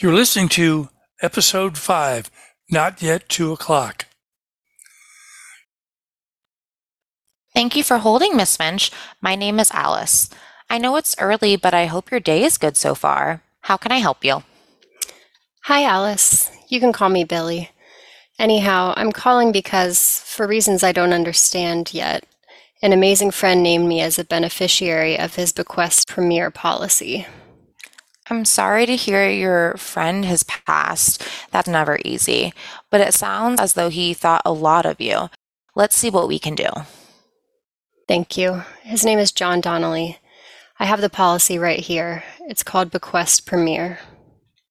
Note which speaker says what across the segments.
Speaker 1: You're listening to episode 5, Not Yet 2 O'Clock.
Speaker 2: Thank you for holding, Miss Finch. My name is Alice. I know it's early, but I hope your day is good so far. How can I help you?
Speaker 3: Hi, Alice. You can call me Billie. Anyhow, I'm calling because, for reasons I don't understand yet, an amazing friend named me as a beneficiary of his bequest premier policy.
Speaker 2: I'm sorry to hear your friend has passed. That's never easy, but it sounds as though he thought a lot of you. Let's see what we can do.
Speaker 3: Thank you. His name is John Donnelly. I have the policy right here. It's called Bequest Premier.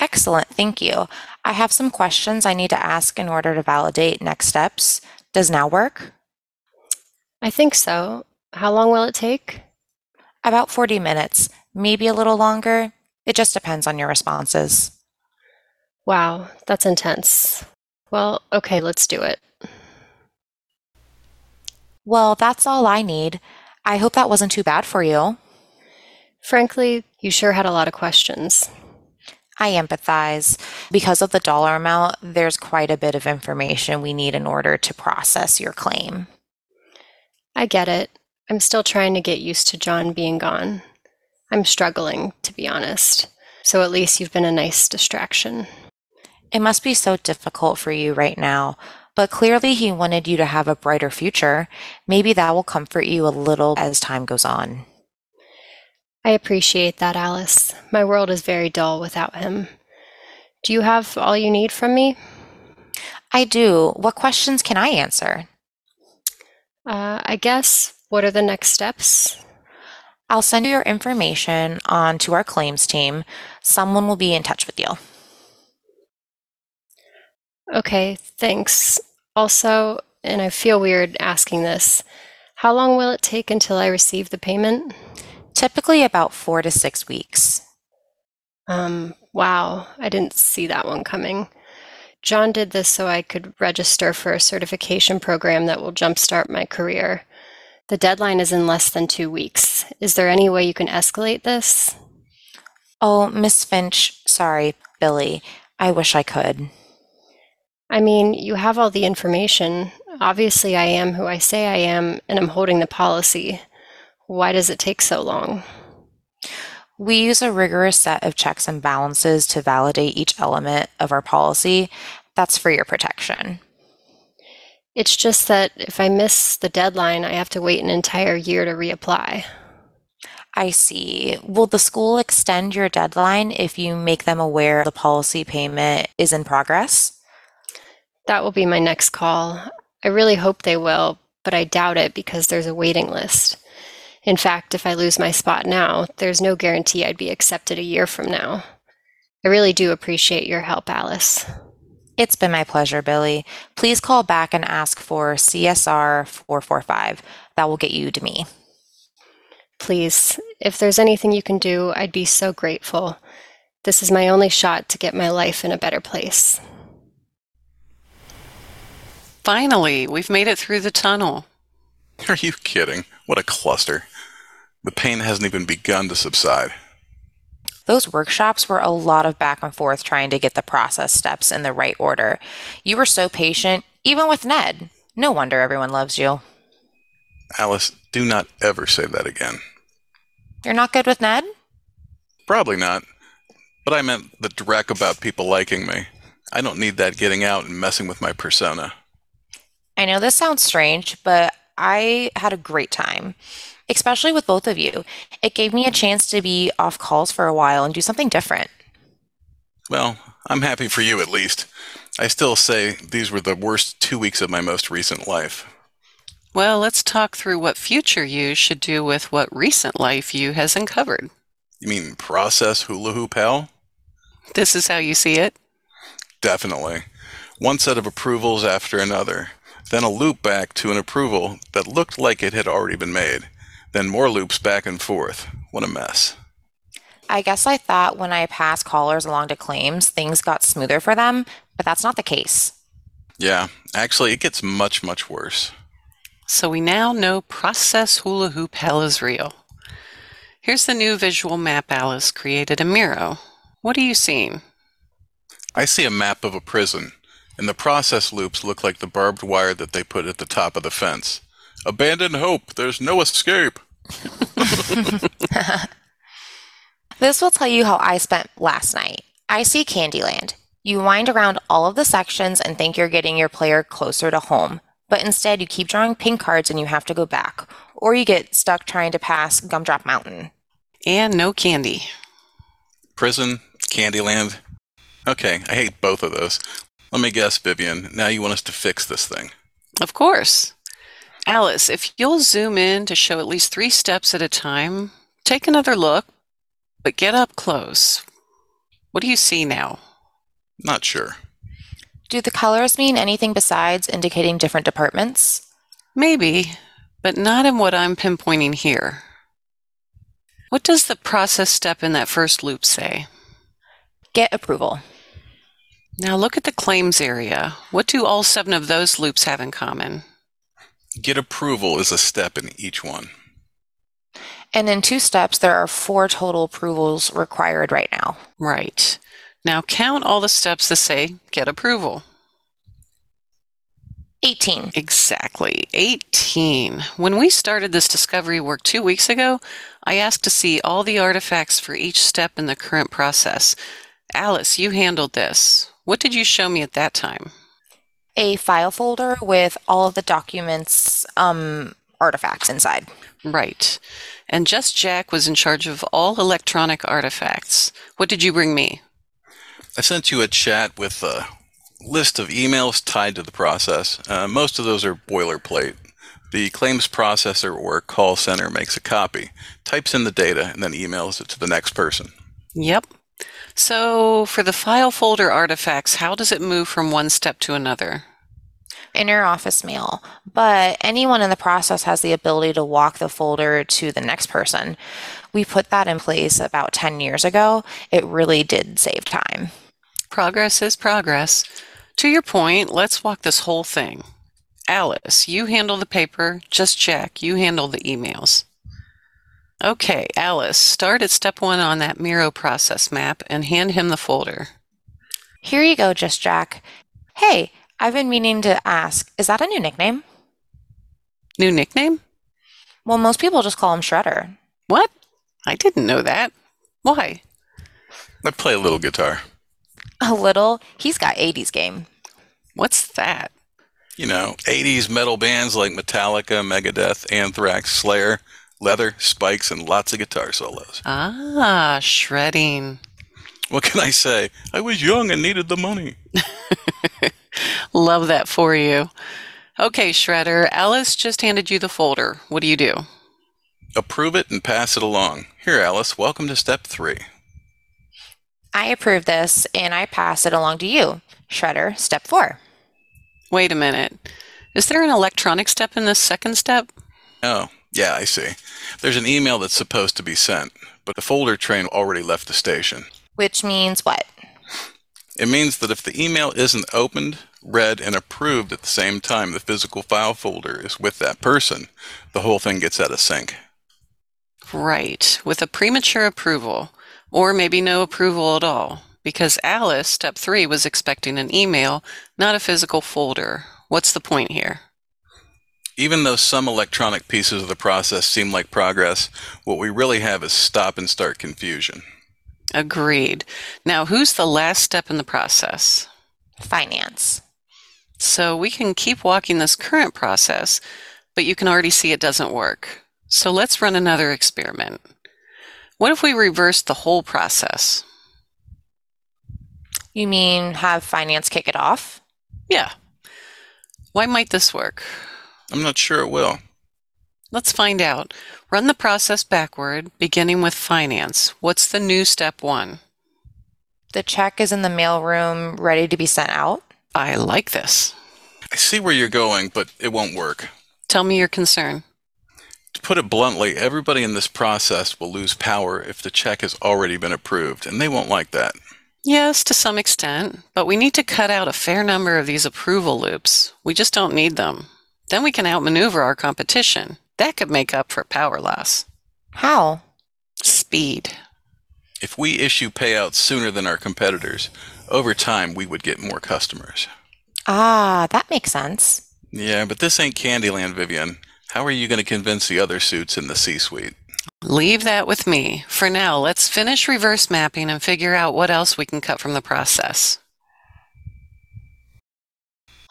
Speaker 2: Excellent, thank you. I have some questions I need to ask in order to validate next steps. Does now work?
Speaker 3: I think so. How long will it take?
Speaker 2: About 40 minutes, maybe a little longer. It just depends on your responses.
Speaker 3: Wow, that's intense. Well, okay, let's do it.
Speaker 2: Well, that's all I need. I hope that wasn't too bad for you.
Speaker 3: Frankly, you sure had a lot of questions.
Speaker 2: I empathize. Because of the dollar amount, there's quite a bit of information we need in order to process your claim.
Speaker 3: I get it. I'm still trying to get used to John being gone. I'm struggling, to be honest. So at least you've been a nice distraction.
Speaker 2: It must be so difficult for you right now, but clearly he wanted you to have a brighter future. Maybe that will comfort you a little as time goes on.
Speaker 3: I appreciate that, Alice. My world is very dull without him. Do you have all you need from me?
Speaker 2: I do. What questions can I answer?
Speaker 3: Uh, I guess, what are the next steps?
Speaker 2: I'll send your information on to our claims team. Someone will be in touch with you.
Speaker 3: Okay, thanks. Also, and I feel weird asking this, how long will it take until I receive the payment?
Speaker 2: Typically about four to six weeks.
Speaker 3: Um, wow, I didn't see that one coming. John did this so I could register for a certification program that will jumpstart my career. The deadline is in less than two weeks. Is there any way you can escalate this?
Speaker 2: Oh, Miss Finch, sorry, Billie. I wish I could.
Speaker 3: I mean, you have all the information. Obviously, I am who I say I am, and I'm holding the policy. Why does it take so long?
Speaker 2: We use a rigorous set of checks and balances to validate each element of our policy. That's for your protection.
Speaker 3: It's just that if I miss the deadline, I have to wait an entire year to reapply.
Speaker 2: I see. Will the school extend your deadline if you make them aware the policy payment is in progress?
Speaker 3: That will be my next call. I really hope they will, but I doubt it because there's a waiting list. In fact, if I lose my spot now, there's no guarantee I'd be accepted a year from now. I really do appreciate your help, Alice.
Speaker 2: It's been my pleasure, Billie. Please call back and ask for CSR 445. That will get you to me.
Speaker 3: Please, if there's anything you can do, I'd be so grateful. This is my only shot to get my life in a better place.
Speaker 4: Finally, we've made it through the tunnel.
Speaker 5: Are you kidding? What a cluster. The pain hasn't even begun to subside.
Speaker 2: Those workshops were a lot of back and forth trying to get the process steps in the right order. You were so patient, even with Ned. No wonder everyone loves you.
Speaker 5: Alice, do not ever say that again.
Speaker 2: You're not good with Ned?
Speaker 5: Probably not. But I meant the dreck about people liking me. I don't need that getting out and messing with my persona.
Speaker 2: I know this sounds strange, but I had a great time, especially with both of you. It gave me a chance to be off calls for a while and do something different.
Speaker 5: Well, I'm happy for you at least. I still say these were the worst two weeks of my most recent life.
Speaker 4: Well, let's talk through what future you should do with what recent life you has uncovered.
Speaker 5: You mean process hula hoop hell?
Speaker 4: This is how you see it?
Speaker 5: Definitely. One set of approvals after another, then a loop back to an approval that looked like it had already been made, then more loops back and forth. What a mess.
Speaker 2: I guess I thought when I passed callers along to claims, things got smoother for them, but that's not the case.
Speaker 5: Yeah, actually, it gets much, much worse.
Speaker 4: So we now know process hula hoop hell is real. Here's the new visual map Alice created in Miro. What are you seeing?
Speaker 5: I see a map of a prison, and the process loops look like the barbed wire that they put at the top of the fence. Abandon hope, there's no escape.
Speaker 2: This will tell you how I spent last night. I see Candyland. You wind around all of the sections and think you're getting your player closer to home, but instead you keep drawing pink cards and you have to go back, or you get stuck trying to pass Gumdrop Mountain.
Speaker 4: And no candy.
Speaker 5: Prison, Candyland. Okay, I hate both of those. Let me guess, Vivian, now you want us to fix this thing.
Speaker 4: Of course. Alice, if you'll zoom in to show at least three steps at a time, take another look, but get up close. What do you see now?
Speaker 5: Not sure.
Speaker 2: Do the colors mean anything besides indicating different departments?
Speaker 4: Maybe, but not in what I'm pinpointing here. What does the process step in that first loop say?
Speaker 2: Get approval.
Speaker 4: Now look at the claims area. What do all seven of those loops have in common?
Speaker 5: Get approval is a step in each one.
Speaker 2: And in two steps, there are four total approvals required right now.
Speaker 4: Right. Now count all the steps that say get approval.
Speaker 2: 18.
Speaker 4: Exactly. 18. When we started this discovery work two weeks ago, I asked to see all the artifacts for each step in the current process. Alice, you handled this. What did you show me at that time?
Speaker 2: A file folder with all of the documents, um, artifacts inside.
Speaker 4: Right. And Just Jack was in charge of all electronic artifacts. What did you bring me?
Speaker 5: I sent you a chat with a list of emails tied to the process. Uh, most of those are boilerplate. The claims processor or call center makes a copy, types in the data, and then emails it to the next person.
Speaker 4: Yep. So, for the file folder artifacts, how does it move from one step to another?
Speaker 2: in your office mail, but anyone in the process has the ability to walk the folder to the next person. We put that in place about 10 years ago. It really did save time.
Speaker 4: Progress is progress. To your point, let's walk this whole thing. Alice, you handle the paper. Just Jack, you handle the emails. Okay, Alice, start at step one on that Miro process map and hand him the folder.
Speaker 2: Here you go, Just Jack. Hey, I've been meaning to ask, is that a new nickname?
Speaker 4: New nickname?
Speaker 2: Well, most people just call him Shredder.
Speaker 4: What? I didn't know that. Why?
Speaker 5: I play a little guitar.
Speaker 2: A little. He's got 80s game.
Speaker 4: What's that?
Speaker 5: You know, 80s metal bands like Metallica, Megadeth, Anthrax, Slayer, leather, spikes, and lots of guitar solos.
Speaker 4: Ah, shredding.
Speaker 5: What can I say? I was young and needed the money.
Speaker 4: Love that for you. Okay, Shredder, Alice just handed you the folder. What do you do?
Speaker 5: Approve it and pass it along. Here, Alice, welcome to step three.
Speaker 2: I approve this and I pass it along to you. Shredder, step four.
Speaker 4: Wait a minute. Is there an electronic step in this second step?
Speaker 5: Oh, yeah, I see. There's an email that's supposed to be sent, but the folder train already left the station.
Speaker 2: Which means what?
Speaker 5: It means that if the email isn't opened, read, and approved at the same time the physical file folder is with that person, the whole thing gets out of sync.
Speaker 4: Right, with a premature approval, or maybe no approval at all, because Alice, step three, was expecting an email, not a physical folder. What's the point here?
Speaker 5: Even though some electronic pieces of the process seem like progress, what we really have is stop and start confusion.
Speaker 4: Agreed. Now, who's the last step in the process?
Speaker 2: Finance.
Speaker 4: So we can keep walking this current process, but you can already see it doesn't work. So let's run another experiment. What if we reverse the whole process?
Speaker 2: You mean have finance kick it off?
Speaker 4: Yeah. Why might this work?
Speaker 5: I'm not sure it will.
Speaker 4: Let's find out. Run the process backward, beginning with finance. What's the new step one?
Speaker 2: The check is in the mailroom ready to be sent out.
Speaker 4: I like this.
Speaker 5: I see where you're going, but it won't work.
Speaker 4: Tell me your concern.
Speaker 5: To put it bluntly, everybody in this process will lose power if the check has already been approved, and they won't like that.
Speaker 4: Yes, to some extent, but we need to cut out a fair number of these approval loops. We just don't need them. Then we can outmaneuver our competition. That could make up for power loss.
Speaker 2: How?
Speaker 4: Speed.
Speaker 5: If we issue payouts sooner than our competitors, Over time, we would get more customers.
Speaker 6: Ah, that makes sense.
Speaker 5: Yeah, but this ain't Candyland, Vivian. How are you going to convince the other suits in the C suite?
Speaker 4: Leave that with me. For now, let's finish reverse mapping and figure out what else we can cut from the process.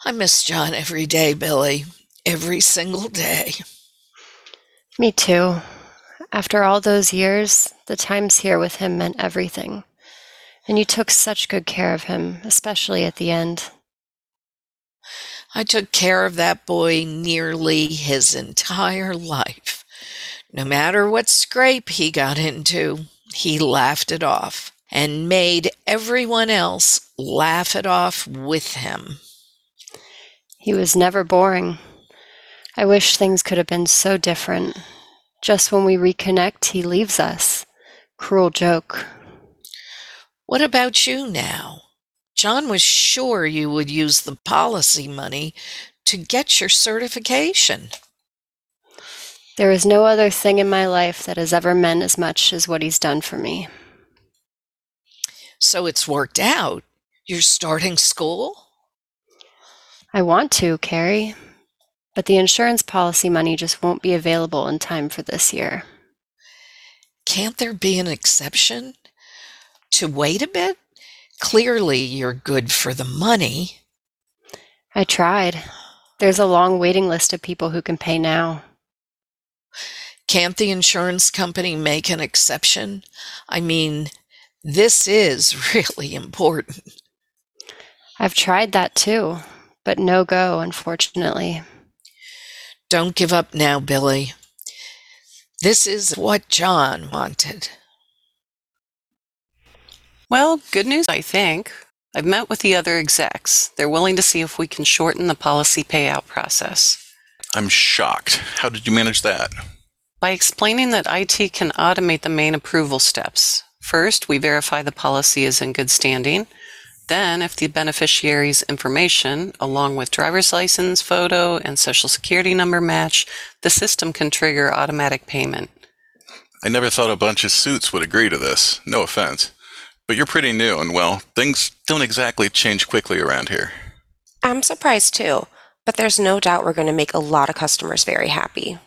Speaker 7: I miss John every day, Billie. Every single day.
Speaker 3: Me too. After all those years, the times here with him meant everything. And you took such good care of him, especially at the end.
Speaker 7: I took care of that boy nearly his entire life. No matter what scrape he got into, he laughed it off and made everyone else laugh it off with him.
Speaker 3: He was never boring. I wish things could have been so different. Just when we reconnect, he leaves us. Cruel joke.
Speaker 7: What about you now? John was sure you would use the policy money to get your certification.
Speaker 3: There is no other thing in my life that has ever meant as much as what he's done for me.
Speaker 7: So it's worked out. You're starting school?
Speaker 3: I want to, Carrie, but the insurance policy money just won't be available in time for this year.
Speaker 7: Can't there be an exception? To wait a bit? Clearly, you're good for the money.
Speaker 3: I tried. There's a long waiting list of people who can pay now.
Speaker 7: Can't the insurance company make an exception? I mean, this is really important.
Speaker 3: I've tried that too, but no go, unfortunately.
Speaker 7: Don't give up now, Billie. This is what John wanted.
Speaker 4: Well, good news, I think. I've met with the other execs. They're willing to see if we can shorten the policy payout process.
Speaker 5: I'm shocked. How did you manage that?
Speaker 4: By explaining that IT can automate the main approval steps. First, we verify the policy is in good standing. Then, if the beneficiary's information, along with driver's license, photo, and social security number match, the system can trigger automatic payment.
Speaker 5: I never thought a bunch of suits would agree to this. No offense. But you're pretty new, and well, things don't exactly change quickly around here.
Speaker 6: I'm surprised too, but there's no doubt we're going to make a lot of customers very happy.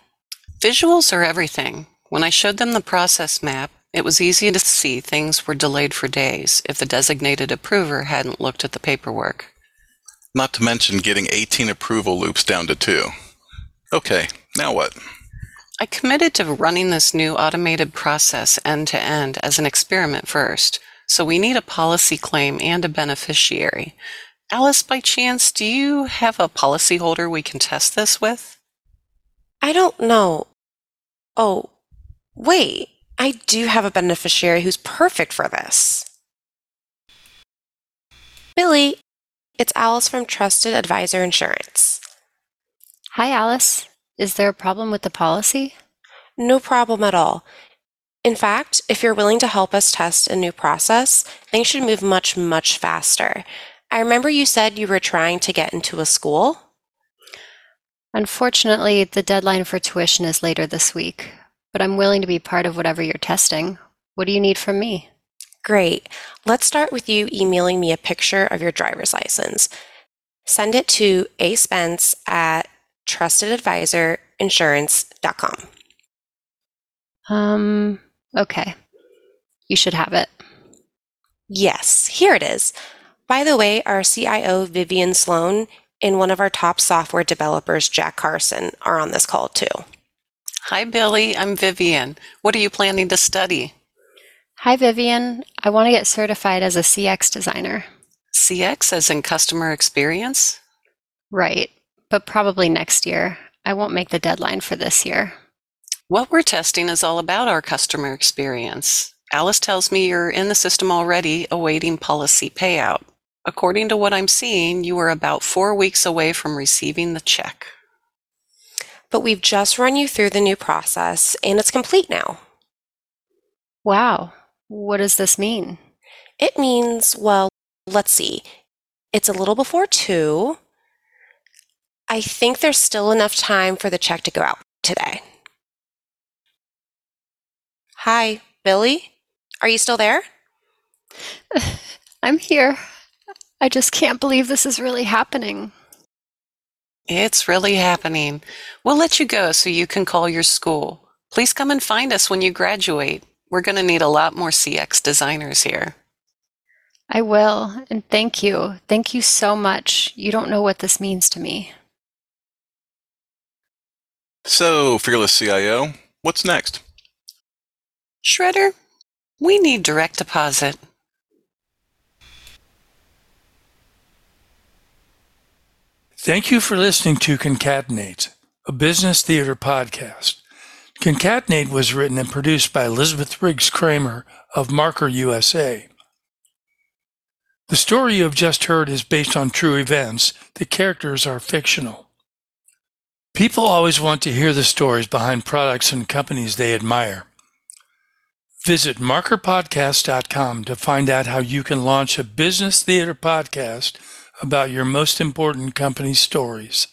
Speaker 4: Visuals are everything. When I showed them the process map, it was easy to see things were delayed for days if the designated approver hadn't looked at the paperwork.
Speaker 5: Not to mention getting 18 approval loops down to two. Okay, now what?
Speaker 4: I committed to running this new automated process end to end as an experiment first, so we need a policy claim and a beneficiary. Alice, by chance, do you have a policyholder we can test this with?
Speaker 6: I don't know. Oh, wait. I do have a beneficiary who's perfect for this. Billie, it's Alice from Trusted Advisor Insurance.
Speaker 3: Hi, Alice. Is there a problem with the policy?
Speaker 6: No problem at all. In fact, if you're willing to help us test a new process, things should move much, much faster. I remember you said you were trying to get into a school.
Speaker 3: Unfortunately, the deadline for tuition is later this week, but I'm willing to be part of whatever you're testing. What do you need from me?
Speaker 6: Great. Let's start with you emailing me a picture of your driver's license. Send it to a spence at trustedadvisorinsurance.com.
Speaker 3: Um, okay. You should have it.
Speaker 6: Yes, here it is. By the way, our CIO, Vivian Sloan, and one of our top software developers, Jack Carson, are on this call too.
Speaker 4: Hi, Billie. I'm Vivian. What are you planning to study?
Speaker 3: Hi, Vivian. I want to get certified as a CX designer.
Speaker 4: CX as in customer experience?
Speaker 3: Right, but probably next year. I won't make the deadline for this year.
Speaker 4: What we're testing is all about our customer experience. Alice tells me you're in the system already awaiting policy payout. According to what I'm seeing, you are about four weeks away from receiving the check.
Speaker 6: But we've just run you through the new process and it's complete now.
Speaker 3: Wow. What does this mean?
Speaker 6: It means, well, let's see. It's a little before two. I think there's still enough time for the check to go out today. Hi, Billie? Are you still there?
Speaker 3: I'm here. I just can't believe this is really happening.
Speaker 4: It's really happening. We'll let you go so you can call your school. Please come and find us when you graduate. We're going to need a lot more CX designers here.
Speaker 3: I will, and thank you. Thank you so much. You don't know what this means to me.
Speaker 5: So, Fearless CIO, what's next?
Speaker 4: Shredder, we need direct deposit.
Speaker 1: Thank you for listening to Concatenate, a business theater podcast. Concatenate was written and produced by Elizabeth Riggs Kramer of Marker USA. The story you have just heard is based on true events. The characters are fictional. People always want to hear the stories behind products and companies they admire. Visit markerpodcast.com to find out how you can launch a business theater podcast about your most important company stories.